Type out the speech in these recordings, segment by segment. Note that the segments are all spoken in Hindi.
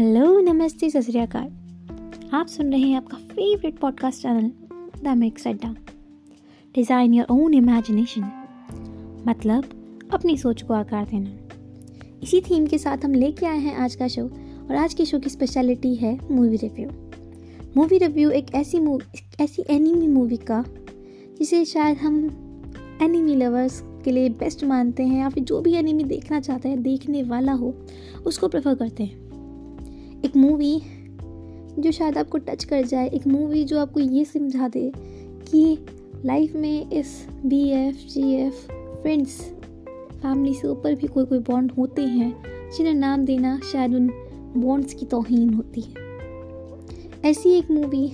हेलो, नमस्ते, सत श्रीकाल आप सुन रहे हैं आपका favourite podcast channel the mix Adda design your own imagination मतलब अपनी सोच को आकार देना। इसी थीम के साथ हम लेके आए हैं आज का शो और आज के शो की स्पेशलिटी है मूवी रिव्यू मूवी रिव्यू एक ऐसी मूवी ऐसी एनिमी मूवी का, जिसे शायद हम एनिमी लवर्स के लिए बेस्ट मानते हैं, या फिर जो भी एनिमी देखना चाहता है, देखने वाला हो, उसको प्रेफर करते हैं। एक मूवी जो शायद आपको टच कर जाए, एक मूवी जो आपको ये समझा दे कि लाइफ में इस B F G F friends family से ऊपर भी कोई कोई बॉन्ड होते हैं, जिन्हें नाम देना शायद उन बॉन्ड्स की तोहन होती है। ऐसी एक मूवी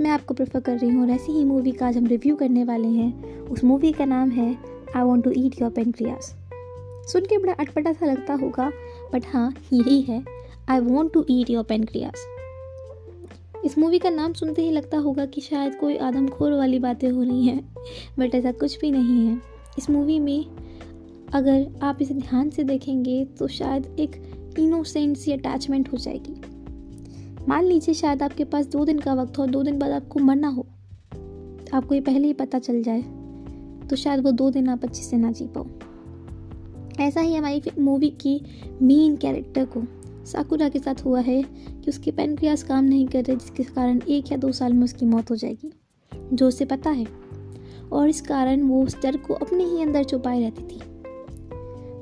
मैं आपको प्रेफर कर रही हूँ और ऐसी ही मूवी का आज हम रिव्यू करने वाले हैं। उस मूवी का नाम है I want to eat your pancreas सुन के बड़ा अटपटा सा लगता होगा बट हाँ यही है। I want to eat your pancreas इस मूवी का नाम सुनते ही लगता होगा कि शायद कोई आदमखोर वाली बातें हो रही हैं बट ऐसा कुछ भी नहीं है। इस मूवी में अगर आप इसे ध्यान से देखेंगे तो शायद एक इनोसेंट सी अटैचमेंट हो जाएगी। मान लीजिए शायद आपके पास दो दिन का वक्त हो दो दिन बाद आपको मरना हो। आपको ये पहले ही पता चल जाए तो शायद वो दो दिन आप अच्छे से ना जी पाओ। ऐसा ही हमारी मूवी की मेन कैरेक्टर को साकुरा के साथ हुआ है कि उसके पेनक्रियास काम नहीं कर रहे, जिसके कारण एक या दो साल में उसकी मौत हो जाएगी, जो उसे पता है। और इस कारण वो उस डर को अपने ही अंदर छुपाए रहती थी।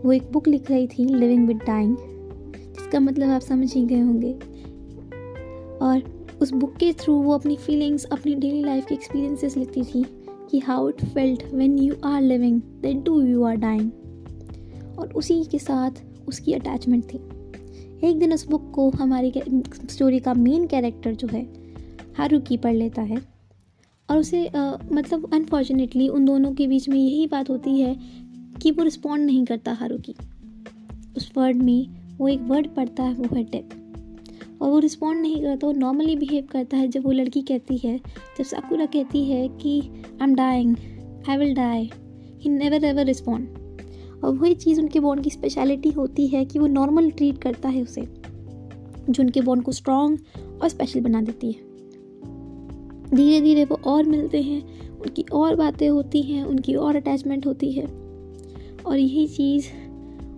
वो एक बुक लिख रही थी लिविंग विद डाइंग जिसका मतलब आप समझ ही गए होंगे। और उस बुक के थ्रू वो अपनी फीलिंग्स अपनी डेली लाइफ के एक्सपीरियंसेस लिखती थी कि how it felt when you are living then do you are dying और उसी के साथ उसकी अटैचमेंट थी। एक दिन उस बुक को हमारी स्टोरी का मेन कैरेक्टर जो है हारूकी पढ़ लेता है। और उसे आ, मतलब अनफॉर्चुनेटली उन दोनों के बीच में यही बात होती है कि वो रिस्पॉन्ड नहीं करता हारूकी उस वर्ड में वो एक वर्ड पढ़ता है वो है डेथ और वो रिस्पॉन्ड नहीं करता वो नॉर्मली बिहेव करता है जब वो लड़की कहती है जब साकुरा कहती है कि I am dying I will die he never ever respond और वही चीज़ उनके बॉन्ड की स्पेशलिटी होती है कि वो नॉर्मल ट्रीट करता है उसे, जो उनके बॉन्ड को स्ट्रॉन्ग और स्पेशल बना देती है। धीरे धीरे वो और मिलते हैं, उनकी और बातें होती हैं, उनकी और अटैचमेंट होती है, और यही चीज़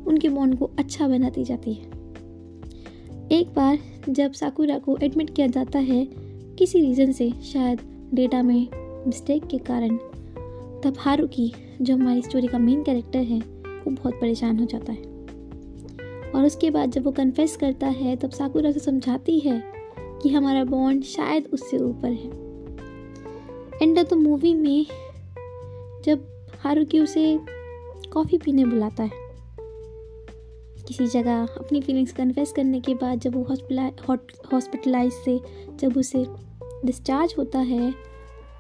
उनके बॉन्ड को अच्छा बनाती जाती है। एक बार जब साकुरा को एडमिट किया जाता है, किसी रीज़न से, शायद डेटा में मिस्टेक के कारण, तब हारुकी जो हमारी स्टोरी का मेन कैरेक्टर है वो बहुत परेशान हो जाता है। और उसके बाद जब वो कन्फेस करता है, तब साकुरा से समझाती है कि हमारा बॉन्ड शायद उससे ऊपर है। एंड ऑफ़ द मूवी में जब हारुकी उसे कॉफ़ी पीने बुलाता है, किसी जगह अपनी फीलिंग्स कन्फेस करने के बाद जब वो हॉस्पिटलाइज से जब उसे डिस्चार्ज होता है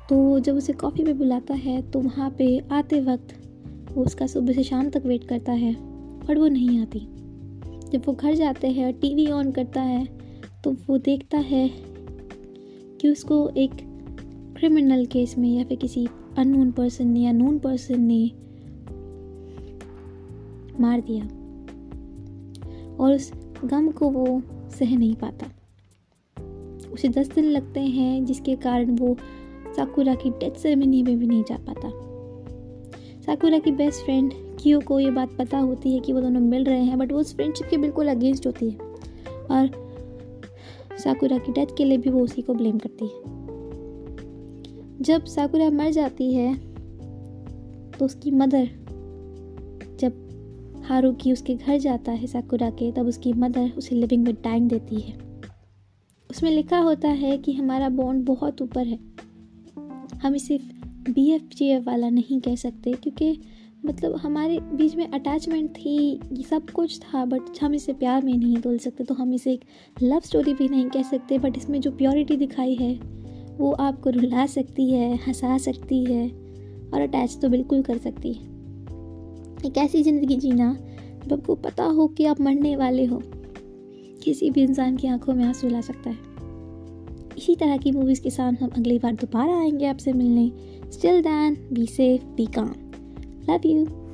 तो जब उसे कॉफ़ी पे बुलाता है तो वहाँ पे आते वक्त वो उसका सुबह से शाम तक वेट करता है और वो नहीं आती। जब वो घर जाते हैं और टीवी ऑन करता है तो वो देखता है कि उसको एक क्रिमिनल केस में या फिर किसी अननोन पर्सन ने या नोन पर्सन ने मार दिया। और उस गम को वो सह नहीं पाता। उसे दस दिन लगते हैं, जिसके कारण वो साकुरा की डेथ सेरेमनी में भी नहीं जा पाता। साकुरा की बेस्ट फ्रेंड कियो को ये बात पता होती है कि वो दोनों मिल रहे हैं बट वो उस फ्रेंडशिप के बिल्कुल अगेंस्ट होती है। और साकुरा की डेथ के लिए भी वो उसी को ब्लेम करती है। जब साकुरा मर जाती है तो उसकी मदर जब हारुकी उसके घर जाता है साकुरा के, तब उसकी मदर उसे लिविंग में टाइम देती है। उसमें लिखा होता है कि हमारा बॉन्ड बहुत ऊपर है। हम इसे बी एफ़ जी एफ़ वाला नहीं कह सकते, क्योंकि मतलब हमारे बीच में अटैचमेंट थी, ये सब कुछ था बट हम इसे प्यार में नहीं तोल सकते तो हम इसे एक लव स्टोरी भी नहीं कह सकते बट इसमें जो प्योरिटी दिखाई है, वो आपको रुला सकती है, हंसा सकती है, और अटैच तो बिल्कुल कर सकती है। एक ऐसी ज़िंदगी जीना, जब आपको पता हो कि आप मरने वाले हो, किसी भी इंसान की आँखों में आँसू ला सकता है। इसी तरह की मूवीज़ के साथ हम अगली बार दोबारा आएँगे आपसे मिलने still then be safe be calm love you.